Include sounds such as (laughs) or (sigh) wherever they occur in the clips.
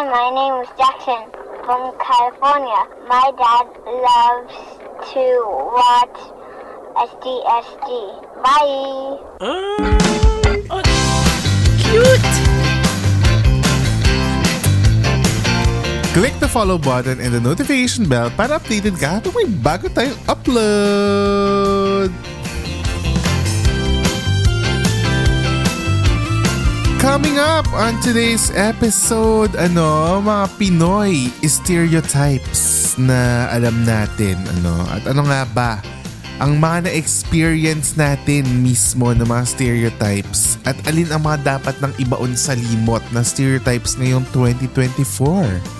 Hi, my name is Jackson from California. My dad loves to watch SDSD. Bye. Ah, cute! Click the follow button and the notification bell para updated ka kapag may bago tayong upload. Coming up on today's episode, ano, mga Pinoy stereotypes na alam natin, ano, at ano nga ba ang mga na-experience natin mismo ng mga stereotypes? At alin ang mga dapat ng ibaon sa limot na stereotypes ngayong 2024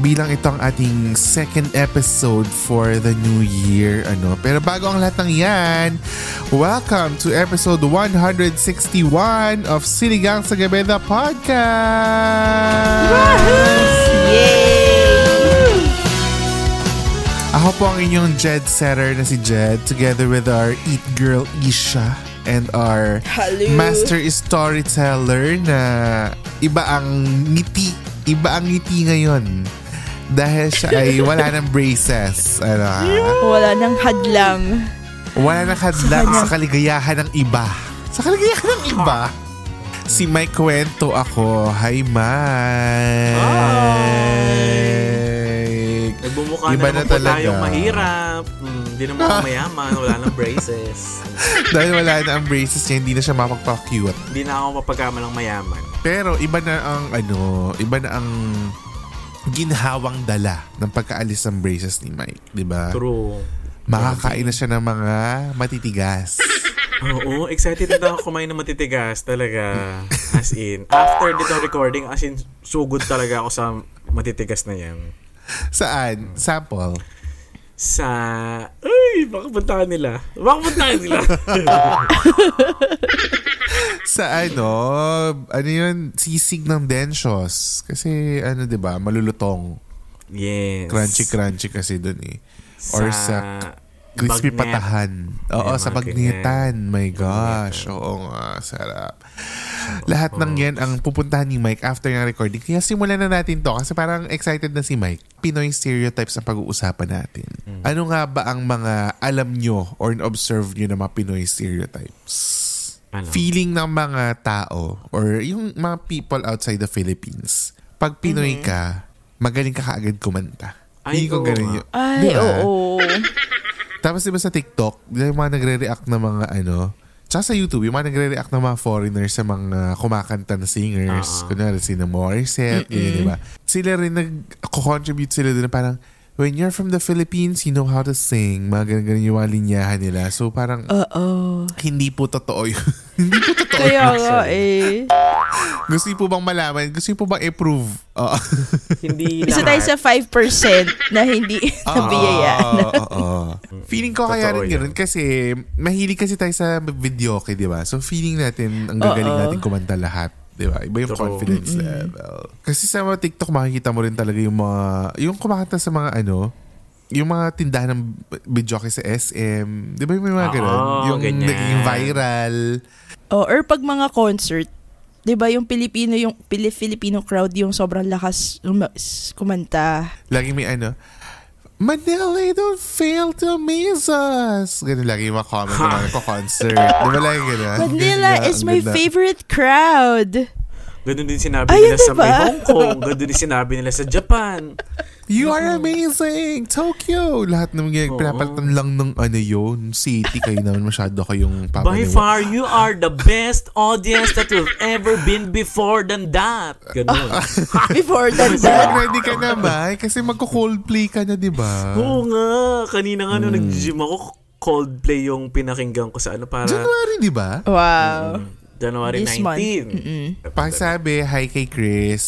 bilang ito ang ating second episode for the new year. Ano. Pero bago ang lahat ng yan, welcome to episode 161 of Sinigang sa Gabi the Podcast! Yay! Ako po ang inyong Jed setter na si Jed together with our Eat Girl Isha and our Hello. master storyteller na iba ang ngiti. Iba ang ngiti ngayon. Dahil siya ay wala ng braces. Ano, ha? Wala nang hadlang. Wala nang hadlang sa kaligayahan ng iba. Sa kaligayahan ng iba. Si Mike Kwento ako. Hi, Mike. Nagbumukha Iba na na talaga. tayong mahirap. Hmm, Hindi naman ako (laughs) mayaman. Wala nang braces. Dahil wala na ang braces niya, hindi na siya mapagpa-cute. Hindi na ako mapagkama ng mayaman. Pero iba na ang ano, iba na ang ginhawang dala ng pagkaalis ng braces ni Mike, 'di ba? True. Makakain na siya ng mga matitigas. (laughs) Oo, excited na ako kumain ng matitigas talaga. As in, after dito recording, as in, sugod talaga ako sa matitigas na yan. Saan? Sample. Sa... Ay, baka puntahan nila. Baka puntahan nila. (laughs) Sa ano, ano yun, sisig ng Densios. Kasi ano 'di ba, malulutong. yes. Crunchy-crunchy kasi dun eh. Or sa, crispy bagnet. patahan. Oo, Ay, sa bagnetan. My gosh. Bagnetan. Oo nga, sarap. Lahat ng yan ang pupuntahan ni Mike after ng recording. Kaya simulan na natin to kasi parang excited na si Mike. Pinoy stereotypes ang pag-uusapan natin. Mm. Ano nga ba ang mga alam nyo or observe nyo na mga Pinoy stereotypes? Ano? Feeling ng mga tao or yung mga people outside the Philippines. Pag Pinoy ka, magaling ka kaagad kumanta. Mm-hmm. Ay, Hindi ko ganun yun. Ay, Di ba? oo. Tapos diba sa TikTok, yung mga nagre-react na mga ano, tsaka sa YouTube, yung mga nagre-react na mga foreigners sa mga kumakanta na singers. Oo. Kunwari, sina Morissette, yun, di ba? Sila rin nag-contribute sila dun na parang, when you're from the Philippines, you know how to sing. Mga ganun-ganun yung mga linyahan nila. So parang, Oo. hindi po totoo yun. (laughs) hindi po totoo Kaya yun. nga eh. Gusto niyo po bang malaman? Gusto niyo po bang i-prove? Oo. Hindi (laughs) Isa tayo lahat. sa 5% na hindi (laughs) nabiyayaan. Oo, oo, oo. Feeling ko kaya Totoo rin yun. ganun kasi mahilig kasi tayo sa video okay, di ba? So feeling natin ang gagaling Oo. natin kumanta lahat. Di ba? Iba yung True. confidence level. Kasi sa mga TikTok makikita mo rin talaga yung mga, yung kumakanta sa mga ano, yung mga tindahan ng video sa SM. Di ba yung may mga Oo, ganun? Yung ganyan. naging viral. O, or pag mga concert, 'di ba yung Pilipino yung Pili- Filipino crowd yung sobrang lakas um, kumanta. Lagi may ano, Manila, don't fail to amaze us. Ganun lagi yung mga comment ng mga nagko-concert. Di ba lagi ganun? Manila is my ganda. favorite crowd. Ganun din sinabi Ayun, nila sa diba? may Hong Kong. Ganun din sinabi nila sa Japan. You are amazing! Tokyo! Lahat naman Oo. pinapalitan lang ng ano yun, city. Kayo naman masyado kayong By papaniwa. far, you are the best audience that we've ever been before than that. Ganun. (laughs) Before than that. ready ka na, Mai? Kasi magko-coldplay ka na, di ba? Oo nga. Kanina nga nung nag-gym ako, Coldplay yung pinakinggan ko sa ano para January, di ba? Wow. January This month. 19. Mm-mm. Pasabi, hi kay Chris.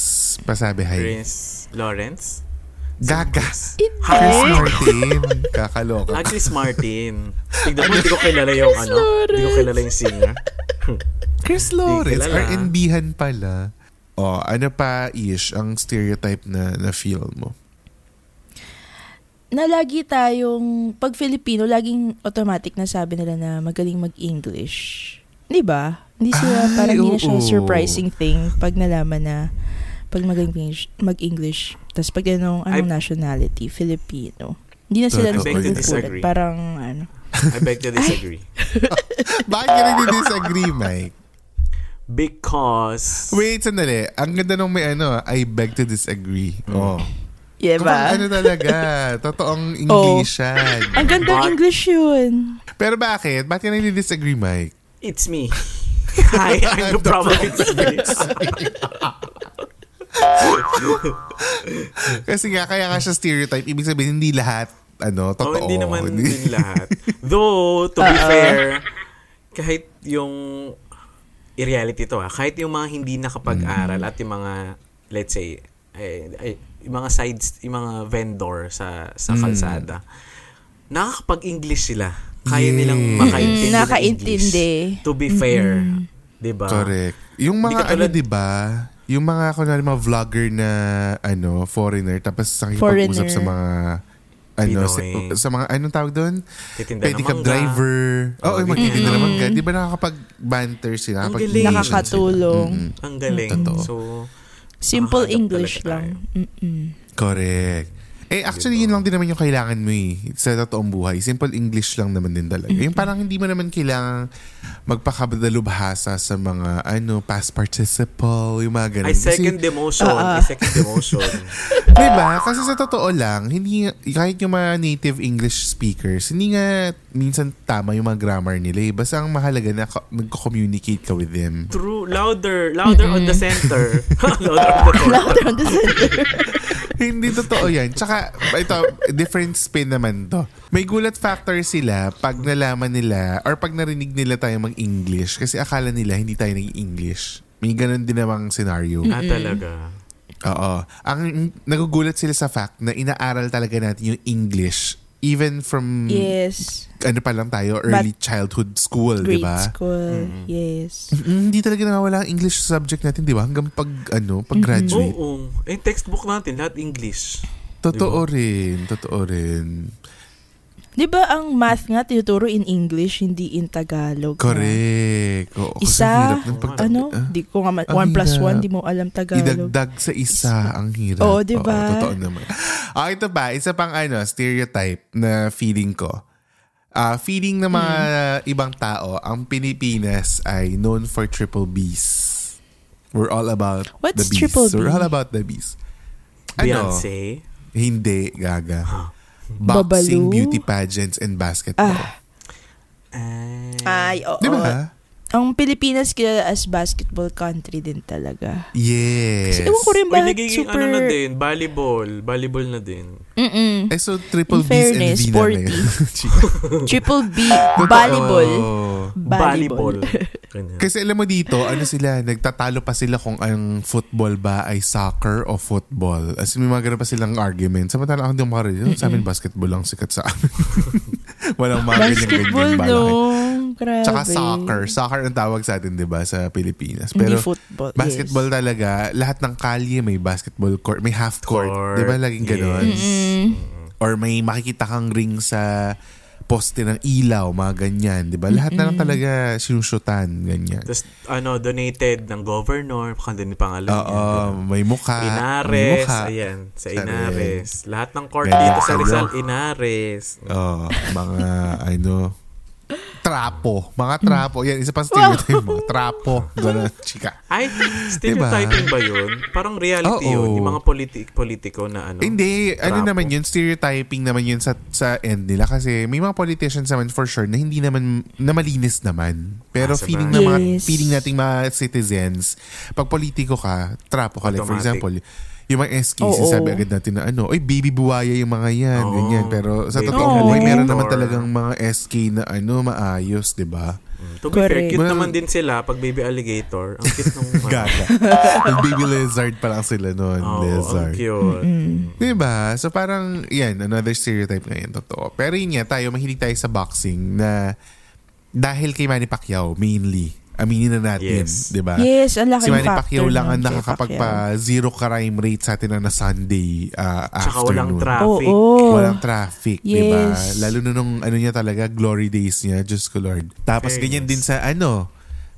Pasabi, hi. Chris Lawrence. Gaga. Chris Martin. Kakaloka. Ah, Chris Martin. (laughs) Tignan mo, hindi ko kilala yung ano. Hindi ko kilala yung singer. (laughs) Chris Lawrence. R&B-han pala. Oh, ano pa, Ish, ang stereotype na na-feel mo? Na lagi tayong, pag Filipino, laging automatic na sabi nila na magaling mag-English. Di ba? Hindi sila, Ay, parang hindi na siya surprising thing pag nalaman na pag magaling English- mag-English. Tapos pag anong, anong I- nationality, Filipino. Hindi na sila. I beg to disagree. Parang ano. I beg to (laughs) disagree. (laughs) Bakit ka nagdi-disagree, Mike? Because Wait, sandali. Ang ganda nung may ano, I beg to disagree. Oh. Yeah ba? ano talaga, (laughs) totoong English yan. Ang gandang But- English yun. Pero bakit? Bakit ka nagdi-disagree, Mike? it's me. Hi, I'm the problem. (laughs) Kasi nga, kaya nga siya stereotype. Ibig sabihin, hindi lahat, ano, Oh, totoo. hindi naman Hindi- din lahat. Though, to be fair, kahit yung i-reality to ha, kahit yung mga hindi nakapag-aral at yung mga, let's say, eh, eh, yung mga sides, yung mga vendor sa sa kalsada, nakakapag-English sila. Kaya Yes. nilang Mm, makaintindi ng nakaintindi. English. To be fair. Diba? Correct. Yung mga ano, di ba? Yung mga, kunwari, mga vlogger na, ano, foreigner, tapos nakikipag-usap Foreigner. sa mga, ano, sa, sa mga, anong tawag doon? Titinda Pedicab driver. Oo, Oh, oh, magtitinda mm. ng mangga. Di ba nakakapag-banter sila? Ang galing. Nakakatulong. sila. Mm-mm. Ang galing. Totoo. So, Simple English lang. Mm-mm. Correct. Eh, actually, yun lang din naman yung kailangan mo eh. Sa totoong buhay. Simple English lang naman din talaga. Yung parang hindi mo naman kailangan magpakabadalubhasa sa mga, ano, past participle, yung mga ganun. I second Kasi, demotion. Ah, ah. I second demotion. (laughs) diba? Kasi sa totoo lang, hindi, kahit yung mga native English speakers, hindi nga minsan tama yung mga grammar nila eh. Basta ang mahalaga na ka- nagko-communicate ka with them. True. Louder. Louder on the center. (laughs) (laughs) louder on the center. Louder on the center. (laughs) Hindi totoo yan. Tsaka, ito, different spin naman to. May gulat factor sila pag nalaman nila or pag narinig nila tayo mag-English kasi akala nila hindi tayo nag-English. May ganun din namang scenario. Ah, talaga. Oo. Ang nagugulat sila sa fact na inaaral talaga natin yung English even from yes. ano pa lang tayo, early childhood school, di Grade ba? school. Yes. Mm, Hindi talaga nawawala ang English subject natin, di ba? Hanggang pag, ano, pag-graduate. Oo. Eh, textbook natin, lahat English. Totoo rin, totoo rin. Di ba ang math nga tinuturo in English, hindi in Tagalog? Correct. Oo, kasi Isa, hirap ng pag- ano, Ah, di ko nga, ma- Ang 1 plus hirap. 1, di mo alam Tagalog. idagdag sa isa ang hirap. Oo, di ba? totoo naman. Ah, ito ba? Isa pang ano, stereotype na feeling ko. Ah, feeling ng mga Hmm. ibang tao, ang Pilipinas ay known for triple Bs. We're all about the What's Bs. triple B? We're all about the Bs. Ano? Beyonce. Hindi, gaga. Boxing, Babalu? beauty pageants, and basketball. Ah. Ay, oo. Di ba? Ang Pilipinas kilala as basketball country din talaga. Yes. Kasi ewan ko rin Uy, bakit nagiging super... ano na din, volleyball. Volleyball na din. Mm-mm. Eh, so triple In Bs and fairness, V na sporty. (laughs) Chika. (laughs) Triple B, volleyball. Volleyball. Kasi alam mo dito, ano sila, nagtatalo pa sila kung ang football ba ay soccer o football. As in, may mga ganun pa silang argument. Samantala ako hindi mo makarinig. Sa amin, basketball lang sikat sa amin. (laughs) Walang mga Basketball, ganyan-ganyan no? Grabe. Tsaka soccer. Soccer ang tawag sa atin, di ba, sa Pilipinas. Hindi Pero football. basketball yes. talaga, lahat ng kalye may basketball court, may half court. Court, Di ba laging ganon? yes. Mm. Or may makikita kang ring sa poste ng ilaw, mga ganyan. Di ba? Lahat na lang talaga sinusyutan, ganyan. Tapos, ano, donated ng governor. Baka din pangalan Oo, niya. may mukha. may Inares. mukha. Ayan, sa Sa Inares. Lahat ng court dito sa Rizal. Inares. Oo, mga, ano, trapo. Mga trapo. Yan, isa pang stereotype mo. (laughs) Trapo. Ganun, chika. Ay, stereotyping ba yun? Parang reality Oo. yun. Yung mga politi- politiko na ano. Hindi, ano Trapo. naman yun, stereotyping naman yun sa, sa end nila. Kasi may mga politicians naman for sure na hindi naman, na malinis naman. Pero Ah, feeling na mga, Yes. feeling nating mga citizens, pag politiko ka, trapo ka. Like for example, yung mga SK, Oo. sinasabi agad natin na ano, oy, baby buwaya yung mga yan, Oo. ganyan. Pero sa totoong buhay, meron naman talagang mga SK na ano, maayos, di ba? To be fair, Correct. cute Well- naman din sila pag baby alligator. Ang cute nung... (laughs) Gaga. baby lizard pa lang sila noon, Oo, ang lizard. cute. Di ba? So parang, yan, another stereotype na yan, totoo. Pero yun nga, tayo, mahilig tayo sa boxing na dahil kay Manny Pacquiao, mainly, aminin na natin, Yes. di ba? Yes, ang laking Si Manny Pacquiao lang ang nakakapagpa zero crime rate sa atin na Sunday uh, Tsaka walang afternoon. traffic. Oo. Walang traffic, di ba? Yes. Lalo na nung ano niya talaga, glory days niya, Diyos ko Lord. Tapos Fairness. ganyan din sa ano,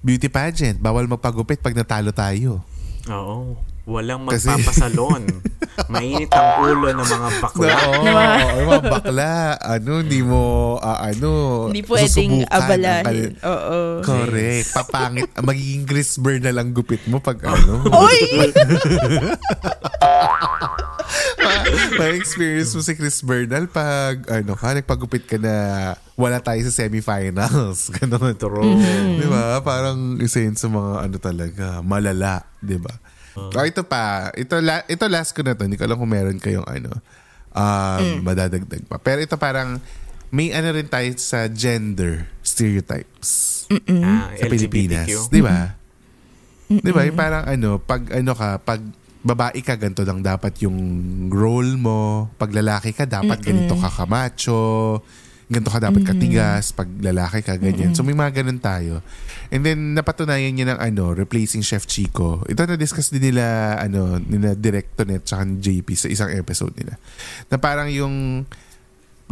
beauty pageant. Bawal magpagupit pag natalo tayo. Oo. Walang Kasi- magpapasalon. (laughs) Mainit ang ulo ng mga bakla. Oo, oo, (laughs) yung mga bakla, ano, hindi mo, ah, ano, Hindi pwedeng abalahin. kal- Oo. Correct. Papangit. (laughs) Magiging Chris Burr na lang gupit mo pag ano. Oy! May experience mo si Chris Bernal pag ano ka, nagpagupit ka na wala tayo sa semifinals. Ganon. True. Di ba? Parang isa yun sa mga ano talaga, malala. Di ba? Oh, ito pa. Ito, la, ito last ko na to. Hindi ko alam kung meron kayong ano, um, madadagdag pa. Pero ito parang, may ano rin tayo sa gender stereotypes Ah, sa Pilipinas. Di ba? Di ba? Parang ano, pag ano ka, pag babae ka, ganito lang dapat yung role mo. Pag lalaki ka, dapat ganito ka kamacho. Ganito ka dapat katigas. Pag lalaki ka, ganyan. So may mga ganun tayo. And then, napatunayan niya ng ano, replacing Chef Chico. Ito na-discuss din nila, ano, nila Directo Net tsaka JP sa isang episode nila. Na parang yung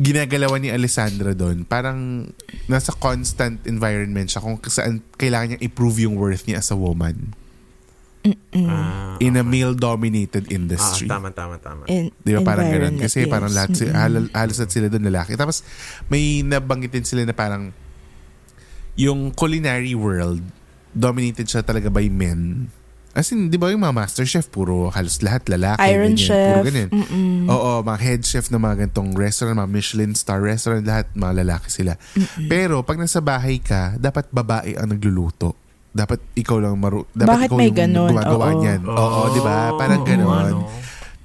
ginagalawan ni Alessandra doon, parang nasa constant environment siya kung saan kailangan niyang improve yung worth niya as a woman Ah, in a male-dominated ah, industry. tama, tama, tama. En- Di ba parang ganun? environment, Kasi yes. parang lahat, si, hal- halos lahat sila doon lalaki. Tapos may nabanggitin sila na parang yung culinary world, dominated siya talaga by men. As in, di ba yung mga master chef, puro halos lahat lalaki. Iron ganyan, Chef. Puro ganyan. Oo, mga head chef na mga gantong restaurant, mga Michelin star restaurant, lahat mga lalaki sila. Pero pag nasa bahay ka, dapat babae ang nagluluto. Dapat ikaw lang maru... Dapat Bakit ikaw may yung ganon? gumagawa Oo. niyan. Oo, di ba? Parang Oo, ganon. ano.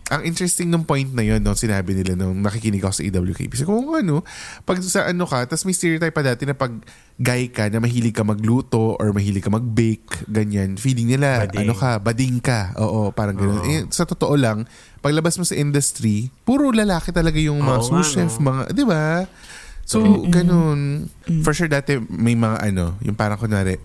Ang interesting nung point na yun, nung sinabi nila nung nakikinig ako sa EWKP. Kasi kung ano, pag sa ano ka, tapos may stereotype pa dati na pag guy ka na mahilig ka magluto or mahilig ka mag-bake, ganyan, feeling nila, Bading. ano ka, bading ka. Oo, parang ganun. Oo. Eh, sa totoo lang, paglabas mo sa industry, puro lalaki talaga yung mga Oo sous chef, no? mga, di ba? So, ganun. For sure dati may mga ano, yung parang kunwari,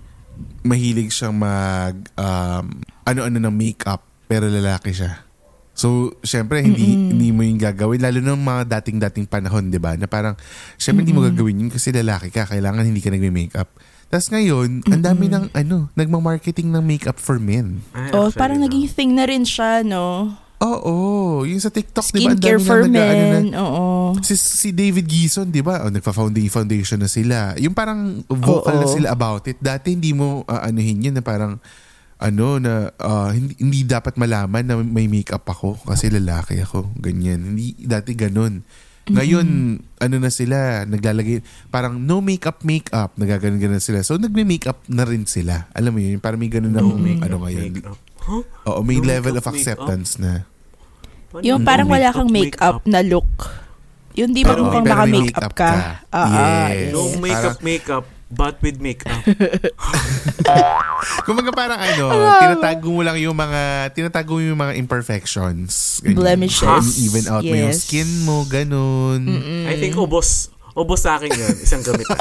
mahilig siyang mag um, ano-ano ng makeup pero lalaki siya. So, syempre, hindi, hindi mo yung gagawin. Lalo ng mga dating-dating panahon, di ba? Na parang, syempre, hindi mo gagawin yun kasi lalaki ka. Kailangan hindi ka nagme-makeup. Tapos ngayon, ang dami ng, ano, nagma-marketing ng makeup for men. Ay, Oh, actually, parang no. naging thing na rin siya, no? Oo. Yung sa TikTok, di ba? Ang Skincare dami for na nag- ano na, men. Oo. Si, si David Gison, di ba? Oh, nagpa-foundation foundation na sila. Yung parang vocal na Oo. sila about it. Dati hindi mo uh, anuhin yun na parang ano na ah, hindi, hindi dapat malaman na may makeup ako kasi lalaki ako. Ganyan. Hindi dati ganun. Ngayon, ano na sila, naglalagay, parang no makeup, makeup, nagaganon-ganon sila. So, nagme-makeup na rin sila. Alam mo yun, parang may ganun na ano ngayon. Huh? Oo, may No level makeup, of acceptance na. Paano Yung no parang wala makeup, kang makeup na look. Yung di ba pero may naka-makeup makeup ka? ka. Ah, ah, Yes. No yes. makeup, makeup, but with makeup. (laughs) Kumbaga parang ano, tinatago mo lang yung mga, tinatago mo yung mga imperfections. Ganyan. Blemishes. Even out mo yung Yes. skin mo, ganun. I think ubos. Ubos sa akin yun. Isang gamit. (laughs)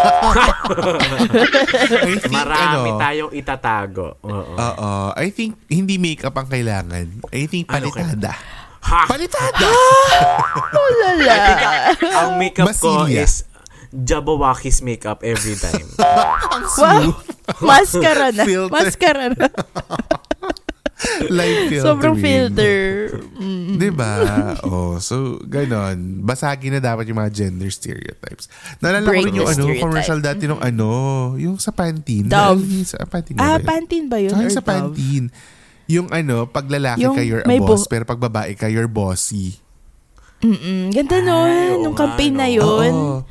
Think, Marami ano, tayong itatago. Oo. Oo. I think hindi makeup ang kailangan. I think Ano palitada. Ha! Palitada! Lala. Ang makeup ko Basilia. is Jabberwocky's makeup every time. ang Wow. smooth. Maskara na. Filter. Maskara na. (laughs) Live filtering. Sobrang filter. Mm. Diba? Oh, so, ganon. Basagin na dapat yung mga gender stereotypes. Naalala ko Break rin yung the ano, stereotype. commercial dati nung ano, yung sa Pantene. Dove. Niyo Sa Pantene. ba Ah, yun? Pantene ba yun? Tsaka Or yung sa Dove? Pantene. Yung ano, pag lalaki Yung ka, you're a boss, bu- pero pag babae ka, you're bossy. Mm-mm. Ganda Ay, nun. oo Nung campaign na yun. Oo.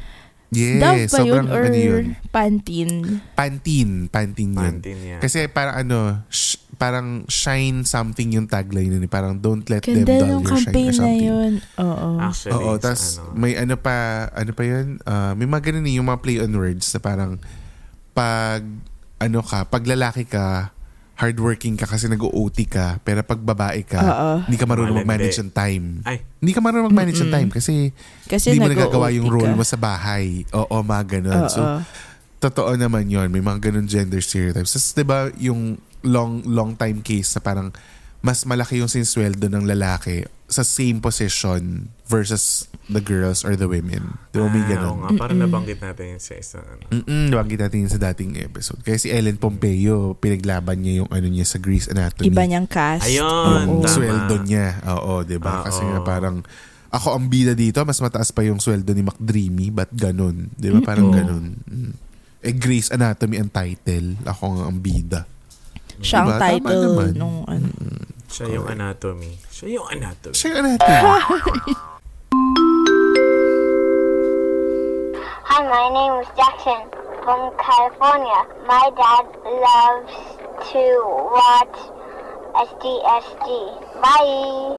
Yes, Dove ba yun sobrang or ano yun. Pantene? Pantene. Pantene yun. Pantene yan. Kasi parang ano, sh- parang shine something yung tagline nun. eh. Parang don't let them Ganda dull ng your shine campaign or na something. yun. Oo. Actually, Oo, tapos ano, may ano pa, ano pa yun? Ah, may mga ganun eh, yung mga play on words na parang pag, ano ka, pag lalaki ka, hardworking ka kasi nag-OT ka, pero pag babae ka, Oo. hindi ka marunong Malandi. mag-manage ng time. Ay, Hindi ka marunong mag-manage ng time kasi, Kasi hindi mo nagagawa yung ka. role mo sa bahay. Oo, mga ganun. Oo. So, totoo naman yon May mga ganun gender stereotypes. Tapos, di ba, yung long, long time case na parang mas malaki yung sinsweldo ng lalaki sa same position versus the girls or the women. Di ba, may ah, ganun. oo nga, parang nabanggit natin yun sa isang ano. Mm-mm, nabanggi natin yun sa dating episode. Kaya si Ellen Pompeo, pinaglaban niya yung ano niya sa Grease Anatomy. Iba niyang cast. Ayun, Yung tama. sweldo niya. Oo, di ba? Oo. Kasi nga parang ako ang bida dito, mas mataas pa yung sweldo ni McDreamy. Ba't ganun? Di ba? Parang ganun. Mm. Eh, Grey's Anatomy ang title. Ako nga ang bida. Siya ang Diba? Tama title naman. nung ano. Siya yung anatomy. Siya yung anatomy. Siya yung Anatomy. (laughs) Hi, my name is Jackson from California. My dad loves to watch SDSD. Bye.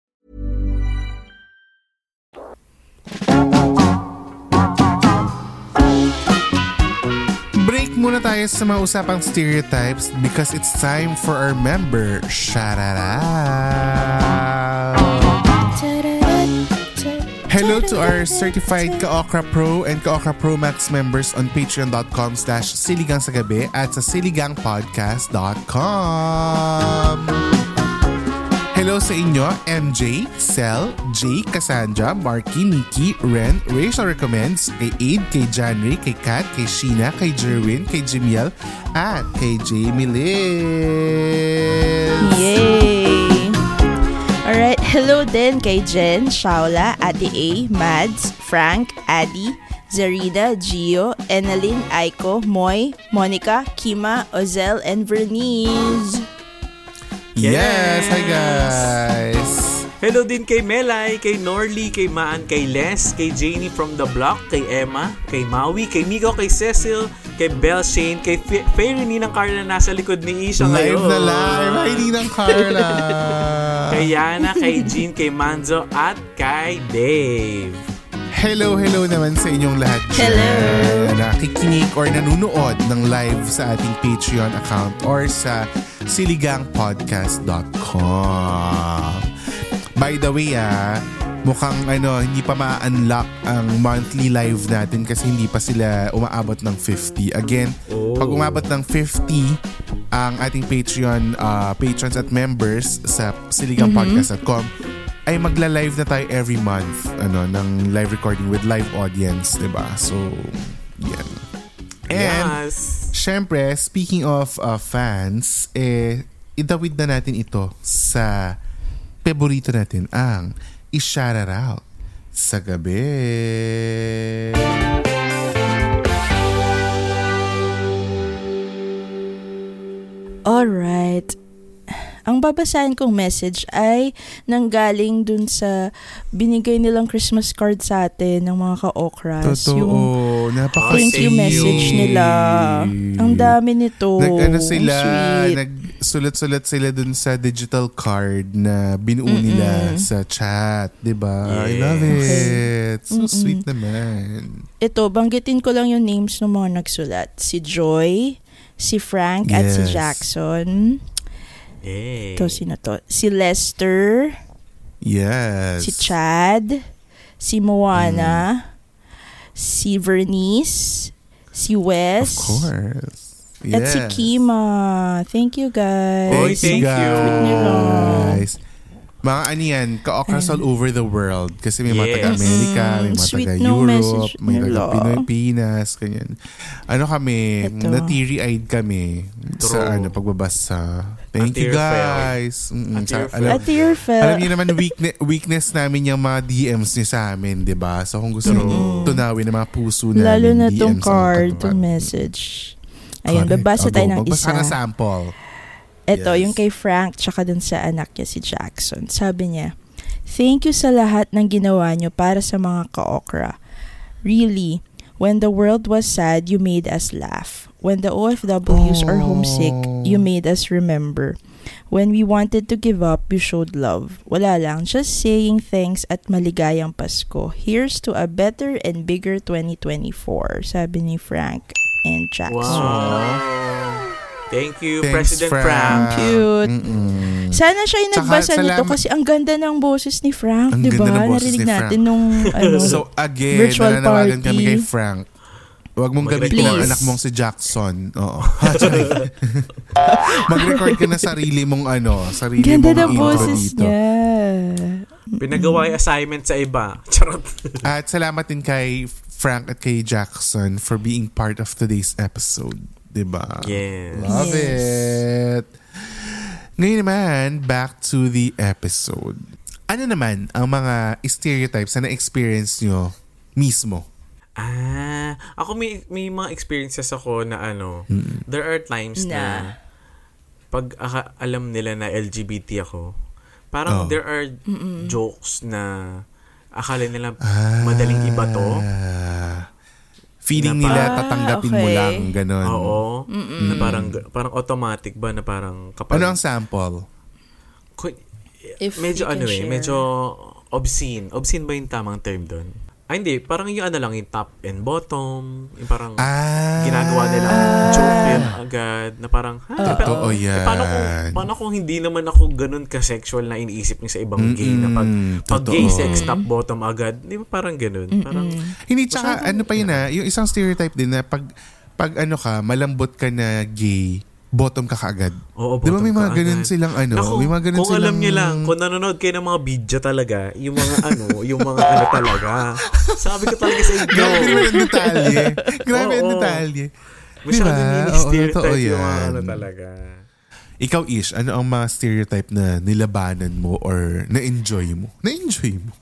Break muna tayo sa mga usapang stereotypes because it's time for our member, Shoutout! Hello to our certified Ka-Okra Pro and Ka-Okra Pro Max members on patreon.com slash siligang at sa siligangpodcast.com. Hello sa inyo, MJ, Sel, J, Cassandra, Marky, Nikki, Ren, Rachel Recommends, kay Aid, kay Janry, kay Kat, kay Sheena, kay Jerwin, kay Jimiel, at kay Jamie Liz. Yay! Alright, hello din kay Jen, Shaula, Ate A, Mads, Frank, Adi, Zarida, Gio, Enalyn, Aiko, Moy, Monica, Kima, Ozel, and Vernice. Yes, hi guys! Hello din kay Melay, kay Norly, kay Maan, kay Les, kay Janie from the block, kay Emma, kay Maui, kay Miko, kay Cecil, kay Belle Shane, kay Fe- Fairy Ninang Carla na nasa likod ni Isha Live ngayon. na live! Hi, Ninang Carla! (laughs) Kay Yana, kay Jean, kay Manzo, at kay Dave. Hello, hello naman sa inyong lahat Hello. na nakikinig or nanunood ng live sa ating Patreon account or sa siligangpodcast.com. By the way ah, mukhang ano, hindi pa ma-unlock ang monthly live natin kasi hindi pa sila umaabot ng 50. Again, Oh. pag umabot ng 50 ang ating Patreon ah, patrons at members sa siligangpodcast.com ay magla-live na tayo every month ano ng live recording with live audience, 'di ba? So, yan. And yes. syempre, speaking of uh, fans, eh idawid na natin ito sa paborito natin ang i-shout out sa gabi. Alright. Ang babasahin kong message ay nanggaling dun sa binigay nilang Christmas card sa atin ng mga ka-okras. Totoo. Yung Napaka thank you message nila. Ang dami nito. Nag ano sila, nagsulat-sulat sila dun sa digital card na binuo nila sa chat, 'di ba? I love it. So sweet naman. Ito, banggitin ko lang yung names ng mga nagsulat. Si Joy, si Frank, at si Yes. Jackson. Yay. Ito, sino to? Si Lester, Yes. si Chad, si Moana, si Vernice, si Of Wes, course. at si Yes. Kima. Thank you, guys. Oy, thank you. guys. Mga ano yan, ka-okras all over the world. Kasi may mga Yes. taga-America, may mga Sweet no taga-Europe, message may taga-Pilipinas, ganyan. Ano kami, Ito. na teary-eyed kami sa True. ano, pagbabasa. Thank you guys. Tear Sa- fell. alam, alam niyo naman, weakness, weakness namin yung mga DMs niyo sa amin, di ba? So kung gusto niyo tunawin ng mga puso namin, Lalo na tong DMs ang card, tong message. Ayun, babasa tayo ng Magbasa ka isa. ng sample. Ito, Yes. yung kay Frank tsaka dun sa anak niya si Jackson. Sabi niya, Thank you sa lahat ng ginawa niyo para sa mga ka-okra. Really, when the world was sad, you made us laugh. When the OFWs are homesick, you made us remember. When we wanted to give up, you showed love. Wala lang, just saying thanks at maligayang Pasko. Here's to a better and bigger 2024, sabi ni Frank and Jackson. Wow. Thank you, Thanks, President Frank. Frank. Cute. Mm-mm. Sana siya yung nagbasa nito salamat- kasi ang ganda ng boses ni Frank, Ang di ba? ganda ng boses Narinig ni natin nung (laughs) ano. So again, Virtual nananawagan party. kami kay Frank. Huwag mong gamitin ang anak mong si Jackson. Oo. (laughs) (laughs) Mag-record ka na sarili mong ano, sarili ganda mong ng intro boses dito. niya. Pinagawa yung assignment sa iba. Charot. At salamat din kay Frank at kay Jackson for being part of today's episode. Diba? yes. Love Yes. it. Ngayon naman, back to the episode. Ano naman ang mga stereotypes na na-experience nyo mismo? Ah, ako may may mga experiences ako na ano, there are times na, Na. pag aka- alam nila na LGBT ako, parang Oh. there are jokes na akala nila madaling iba to. Feeling Na nila pa- tatanggapin Ah, mo okay. lang, ganon. Oo. Na parang parang automatic ba na parang kapag Ano ang sample? Ku- If medyo ano eh, medyo obscene. Obscene ba yung tamang term doon? Ah, hindi. Parang yung ano lang, yung top and bottom. Yung parang Ah, ginagawa nila joke yun agad. Na parang, ha? Totoo eh, yan. paano, kung, paano kung hindi naman ako ganun ka-sexual na iniisip niya sa ibang gay na pag, Mm-mm, pag gay sex top bottom agad? Di ba parang ganun? Parang, Hindi, tsaka ano pa yun ah, yung isang stereotype din na pag, pag ano ka, malambot ka na gay, bottom ka kaagad. oo, Di ba may bottom mga ganun agad. silang ano, Naku, may mga ganun kung silang... alam niyo lang, kung nanonood kayo ng mga video talaga, yung mga ano, yung mga ano talaga. Sabi ko talaga sa inyo. Grabe naman ang detalye. Grabe ang detalye. Masyado Diba? diba? Oo, totoo stereotype yung mga yan. ano talaga. Ikaw, Ish, ano ang mga stereotype na nilabanan mo or na-enjoy mo? Na-enjoy mo?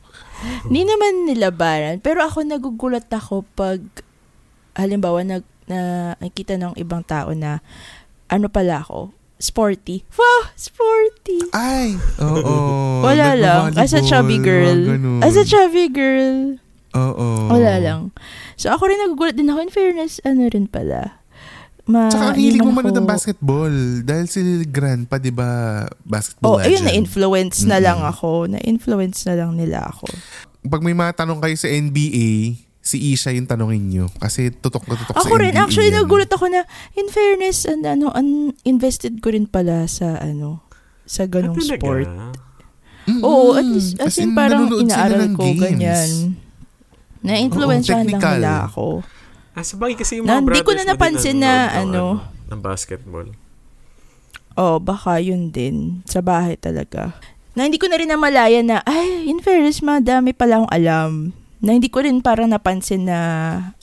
Hindi naman nilabanan. Pero ako nagugulat ako pag, halimbawa, nag, na, nakita ng ibang tao na, ano pala ako, sporty. Wow, sporty. Ay, oo. (laughs) Wala lang. As a chubby girl. ganun. As a chubby girl. Oo. Wala lang. So ako rin nagugulat din ako. In fairness, ano rin pala. Ma, Tsaka ang hilig mo man manood ng basketball. Dahil si Grandpa, di ba, basketball Oh, ayun, legend. na-influence na Mm-mm. lang ako. Na-influence na lang nila ako. Pag may mga tanong kayo sa NBA, si Isha yung tanongin nyo. Kasi tutok na tutok sa Ako rin, NBA actually, yan. nagulat ako na, in fairness, an, ano, an, invested ko rin pala sa, ano, sa ganong Ah, sport. Mm-mm. Oo, at least, as, As in, in, parang inaaral ko, games. ganyan. Na-influensyahan lang nila ako. Ah, sabagay kasi yung Na- mga hindi ko brothers na mo din napansin na, nanonood ng, ano, ng basketball. Oh, baka yun din. Sa bahay talaga. Na hindi ko na rin namalayan na, ay, in fairness, madami pala akong alam. Na hindi ko rin parang napansin na,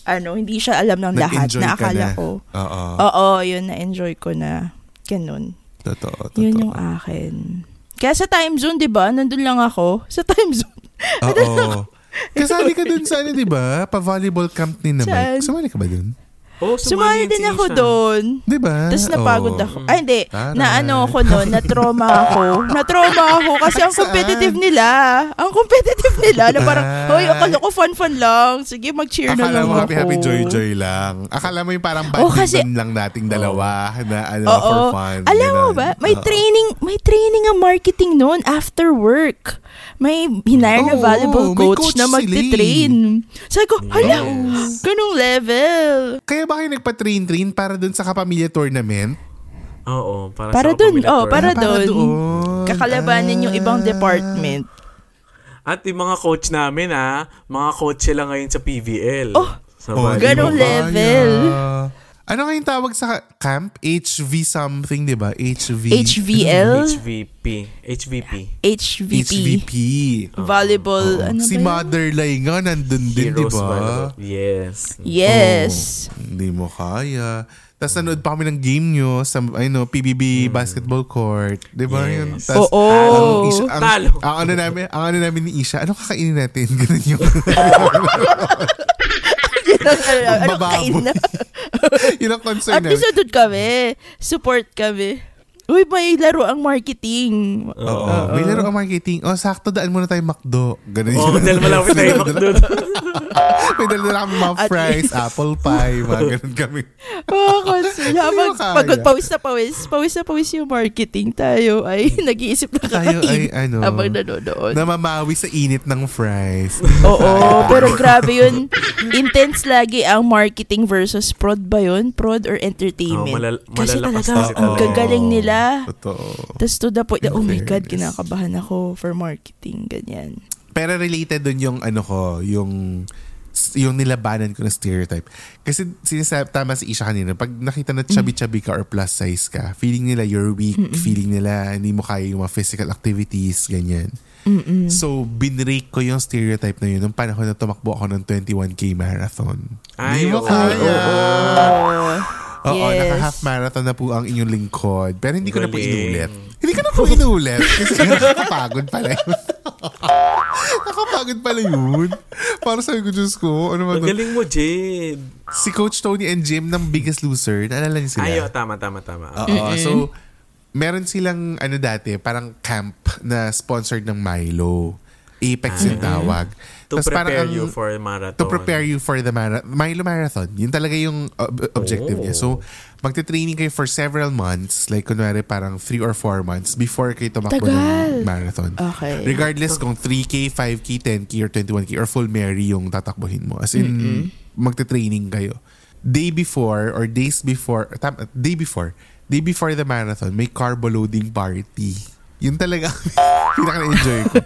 ano, hindi siya alam ng lahat. Na ka akala na. ko. Oo. Oo, yun, na-enjoy ko na. Ganun. Totoo, totoo. Yun yung akin. Kaya sa time zone, di ba? Nandun lang ako. (laughs) Sa time zone. Oo. Kasali ka dun sa ano, di ba? Pa-volleyball camp ni na Saan? Mike. Sumali ka ba dun? Oh, Sumali din si ako doon. Di ba? Tapos napagod Oo. ako. Ay, hindi. Taray. Na ano ako noon, na-trauma ako. (laughs) Na-trauma ako kasi ang competitive nila. Ang competitive nila. Na parang, hoy, akala ko fun-fun lang. Sige, mag-cheer na Akala lang mo ako. happy happy joy joy lang. Akala mo yung parang Oh, kasi- badminton lang nating dalawa na ano Oo. for fun. Alam mo ba, may Oo. training, may training ang marketing noon after work. May hinire na volleyball may coach, coach na magte-train. Sabi ko, hala, ganong level. Kaya ba kayo nagpa-train-train para dun sa kapamilya tournament? Oo, para, Para sa dun, oh, para Ah, dun. doon. Kakalabanin yung Ah. ibang department. At yung mga coach namin, ha, mga coach sila ngayon sa PVL. Oh, sa Oh, ganong level. kaya? Ano nga yung tawag sa camp? HV something, di ba? HV. HVL, HVP. HVP. HVP, HVP. volleyball, ano si ba yun? Motherlay nga nandun din, di ba? Yes. Yes. Hindi mo kaya. Tapos nanood pa kami ng game nyo sa ano, PBB basketball court. Di ba Yes. yun? Tas, Oo. ang Isha, ang, Talo. ang ano namin, ang ano namin ni Isha, ano kakainin natin? (laughs) Ganun yung (laughs) ano bababoy. kain na? yun ang concern namin. Episode kami. Support kami. Uy, may laro ang marketing. Oo. May laro ang marketing. Oh, sakto daan muna tayo McDo. Ganun Oh, yun. dahil (laughs) malapit tayo McDo. May dala kami mga At- fries, apple pie, mga ganun kami. Oh, kasi habang pagod, pawis na pawis, pawis na pawis yung marketing tayo ay nag-iisip na Tayo ay kakain ano, habang nanonood. namamawi sa init ng fries. Oo, pero grabe yun. Intense lagi ang marketing versus prod ba yun? Prod or entertainment? Oh, malal- kasi talaga, ang gagaling nila. Totoo. Tapos to the point oh my God, kinakabahan ako for marketing, ganyan. Pero related dun yung ano ko, yung yung nilabanan ko na stereotype. Kasi sinasabi, tama si Isha kanina, pag nakita na chubby-chubby ka or plus size ka, feeling nila you're weak, feeling nila hindi mo kaya yung mga physical activities, ganyan. So, binrake ko yung stereotype na yun nung panahon na tumakbo ako ng 21K marathon. Ay, Hindi mo kaya. Oo, Yes. naka-half marathon na po ang inyong lingkod. Pero hindi ko na po Galing. inulit. Hindi ko na po inulit. Kasi (laughs) nakakapagod pala yun. (laughs) nakapagod pala yun. Para sabi ko, Diyos ko, ano ba Ang to? galing mo, Jade. Si Coach Tony and Jim ng Biggest Loser, naalala niyo sila? Ayo, tama, tama, tama. Oo. So, meron silang ano dati, parang camp na sponsored ng Milo. Apex yung tawag. To Tas parang prepare ang- you for marathon. to prepare you for the mara- Milo Marathon. Yun talaga yung ob- objective niya. So, magte-training kayo for several months. Like, kunwari parang 3 or 4 months before kayo tumakbo ng marathon. Okay. Regardless kung 3K, 5K, 10K, or 21K, or full Mary yung tatakbuhin mo. As in, magte-training kayo. Day before, or days before, tam- day before, day before the marathon, may carbo loading party. Yun talaga (laughs) pinaka-enjoy ko.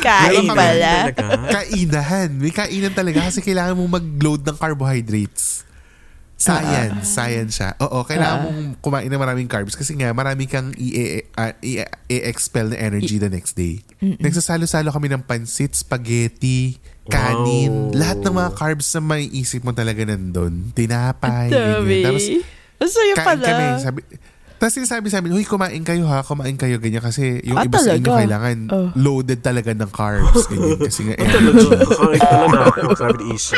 Kain pala. Kainahan. May kainan talaga kasi kailangan mong mag-load ng carbohydrates. Science. Science siya. Oo, kailangan mong kumain ng maraming carbs kasi nga marami kang i- ah, i- i-expel na energy the next day. Nagsasalo-salo kami ng pansit, spaghetti, kanin. Wow. Lahat ng mga carbs na may isip mo talaga nandun. Tinapay. Tapos Masaya kain pala. kami. Sabi, tapos sinasabi sa amin, huy, kumain kayo ha, kumain kayo, ganyan. Kasi yung Ah, iba sa inyo talaga? kailangan Oh. loaded talaga ng carbs. Ganyan. Kasi nga, (laughs) Talaga, kakain talaga ako, (laughs) sabi ni Isha.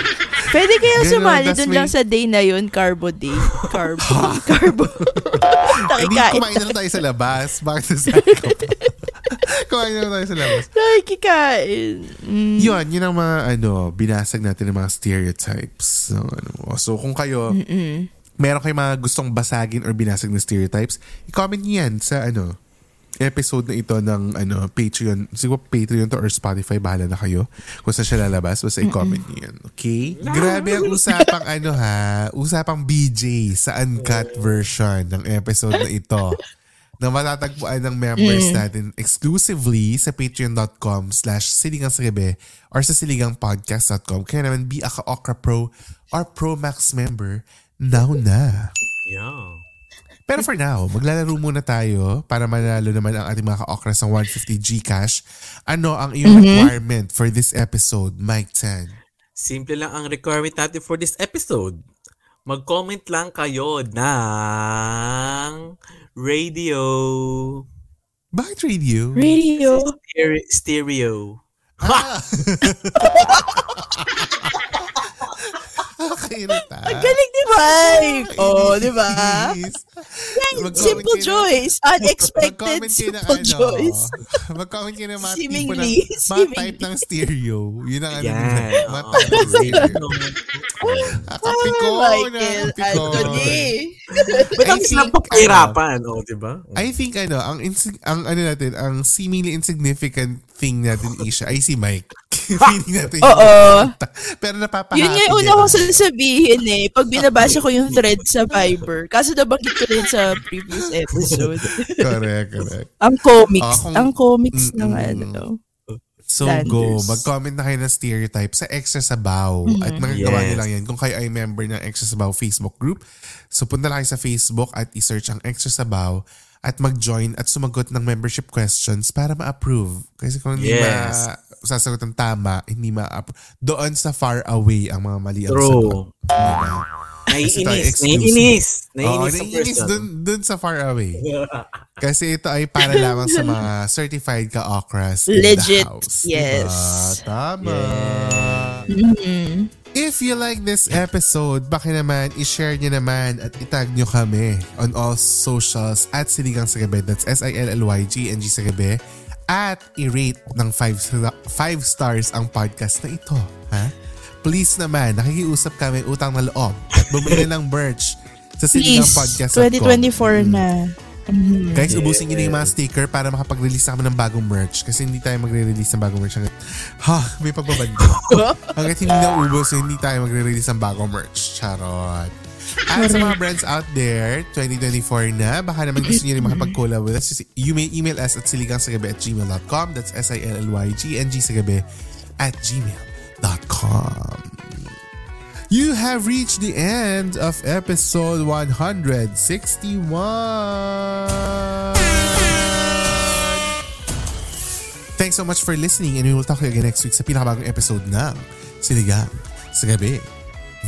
Pwede kaya Ganun, sumali dun may- lang sa day na yun, carbo day. Carbo. (laughs) carbo. Hindi, kumain na lang tayo sa labas. Bakit ko pa? kumain na lang tayo sa labas. Nakikikain. Mm. Yun, yun ang mga ano, binasag natin ng mga stereotypes. ng ano. So kung kayo, meron kayong mga gustong basagin or binasag na stereotypes, i-comment niyo yan sa ano, episode na ito ng ano Patreon. Siguro Patreon to or Spotify, bahala na kayo. Kung saan siya lalabas, basta i-comment niyo yan. Okay? Grabe ang usapang ano ha, usapang BJ sa uncut version ng episode na ito (laughs) na matatagpuan ng members natin exclusively sa patreon.com slash siligangsagabi or sa siligangpodcast.com. Kaya naman be a Ka-Okra Pro or Pro Max member now na. Yeah. Pero for now, maglalaro muna tayo para manalo naman ang ating mga ka-okras ng 150 Gcash. Ano ang iyong requirement for this episode, Mike Tan? Simple lang ang requirement natin for this episode. Mag-comment lang kayo ng radio. Bakit radio? Radio. Stere- stereo. (laughs) (laughs) Kairita. Galing ni Mike. Oh, di ba? Mag-comment Simple choice. Unexpected simple ano, choice. Mag-comment kayo ng mga tipo Seemingly, ng, mga type ng stereo. Yun ang ano. Yan. nila, Mga type ng stereo. Nakapiko. Anthony. Ba't ang I think, sarap papahirapan? Oh, di ba? I think ano, ang insig- ang ano natin, ang seemingly insignificant thing natin Isha ay si Mike. (laughs) Feeling natin yun. Oo. Pero napapahappy Yun yung una kong na. Sasabihin eh. Pag binabasa ko yung thread (laughs) sa Viber. Kaso nabanggit ko rin sa previous episode. Correct, correct. ang comics. Kung- ang comics ng Mm-mm. ano. So go, Landers. mag-comment na kayo ng stereotype sa Extra Sabaw. Mm-hmm. At magagawa Yes. niyo lang yan kung kayo ay member ng Extra Sabaw Facebook group. So punta lang kayo sa Facebook at isearch ang Extra Sabaw at mag-join at sumagot ng membership questions para ma-approve. Kasi kung hindi Yes. ma sasagot ng tama, hindi ma-approve. Doon sa far away ang mga mali ang sagot. Diba? Naiinis. Naiinis. Naiinis sa naiinis person. dun, dun sa far away. (laughs) Kasi ito ay para lamang sa mga certified ka-okras in Legit, the house. yes. Diba? Tama. If you like this episode, baka naman i-share nyo naman at itag nyo kami on all socials at Siligang sa Gabi. That's S-I-L-L-Y-G-N-G sa Gabi. At i-rate ng 5 five stars ang podcast na ito. Ha? Please naman, nakikiusap kami utang na loob at bumili ng merch sa Siligang Please, Podcast. 2024 na. Mhm. Guys, ubusin nyo na yung mga sticker para makapag-release kami ng bagong merch kasi hindi tayo magre-release ng bagong merch. Hanggat, ha, may pagbabando. (laughs) Hanggat hindi na ubos, hindi tayo magre-release ng bagong merch. Charot. At sa mga brands out there, 2024 na, baka naman gusto nyo rin makapag-collab with us. You may email us at siligangsagabi at gmail.com. That's S-I-L-L-Y-G-N-G sagabi at gmail.com. You have reached the end of episode 161. Thanks so much for listening and we will talk to you again next week sa pinakabagong episode ng Siligang sa Gabi,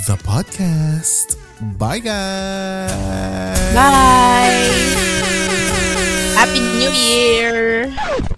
the podcast. Bye guys! Bye! Happy New Year!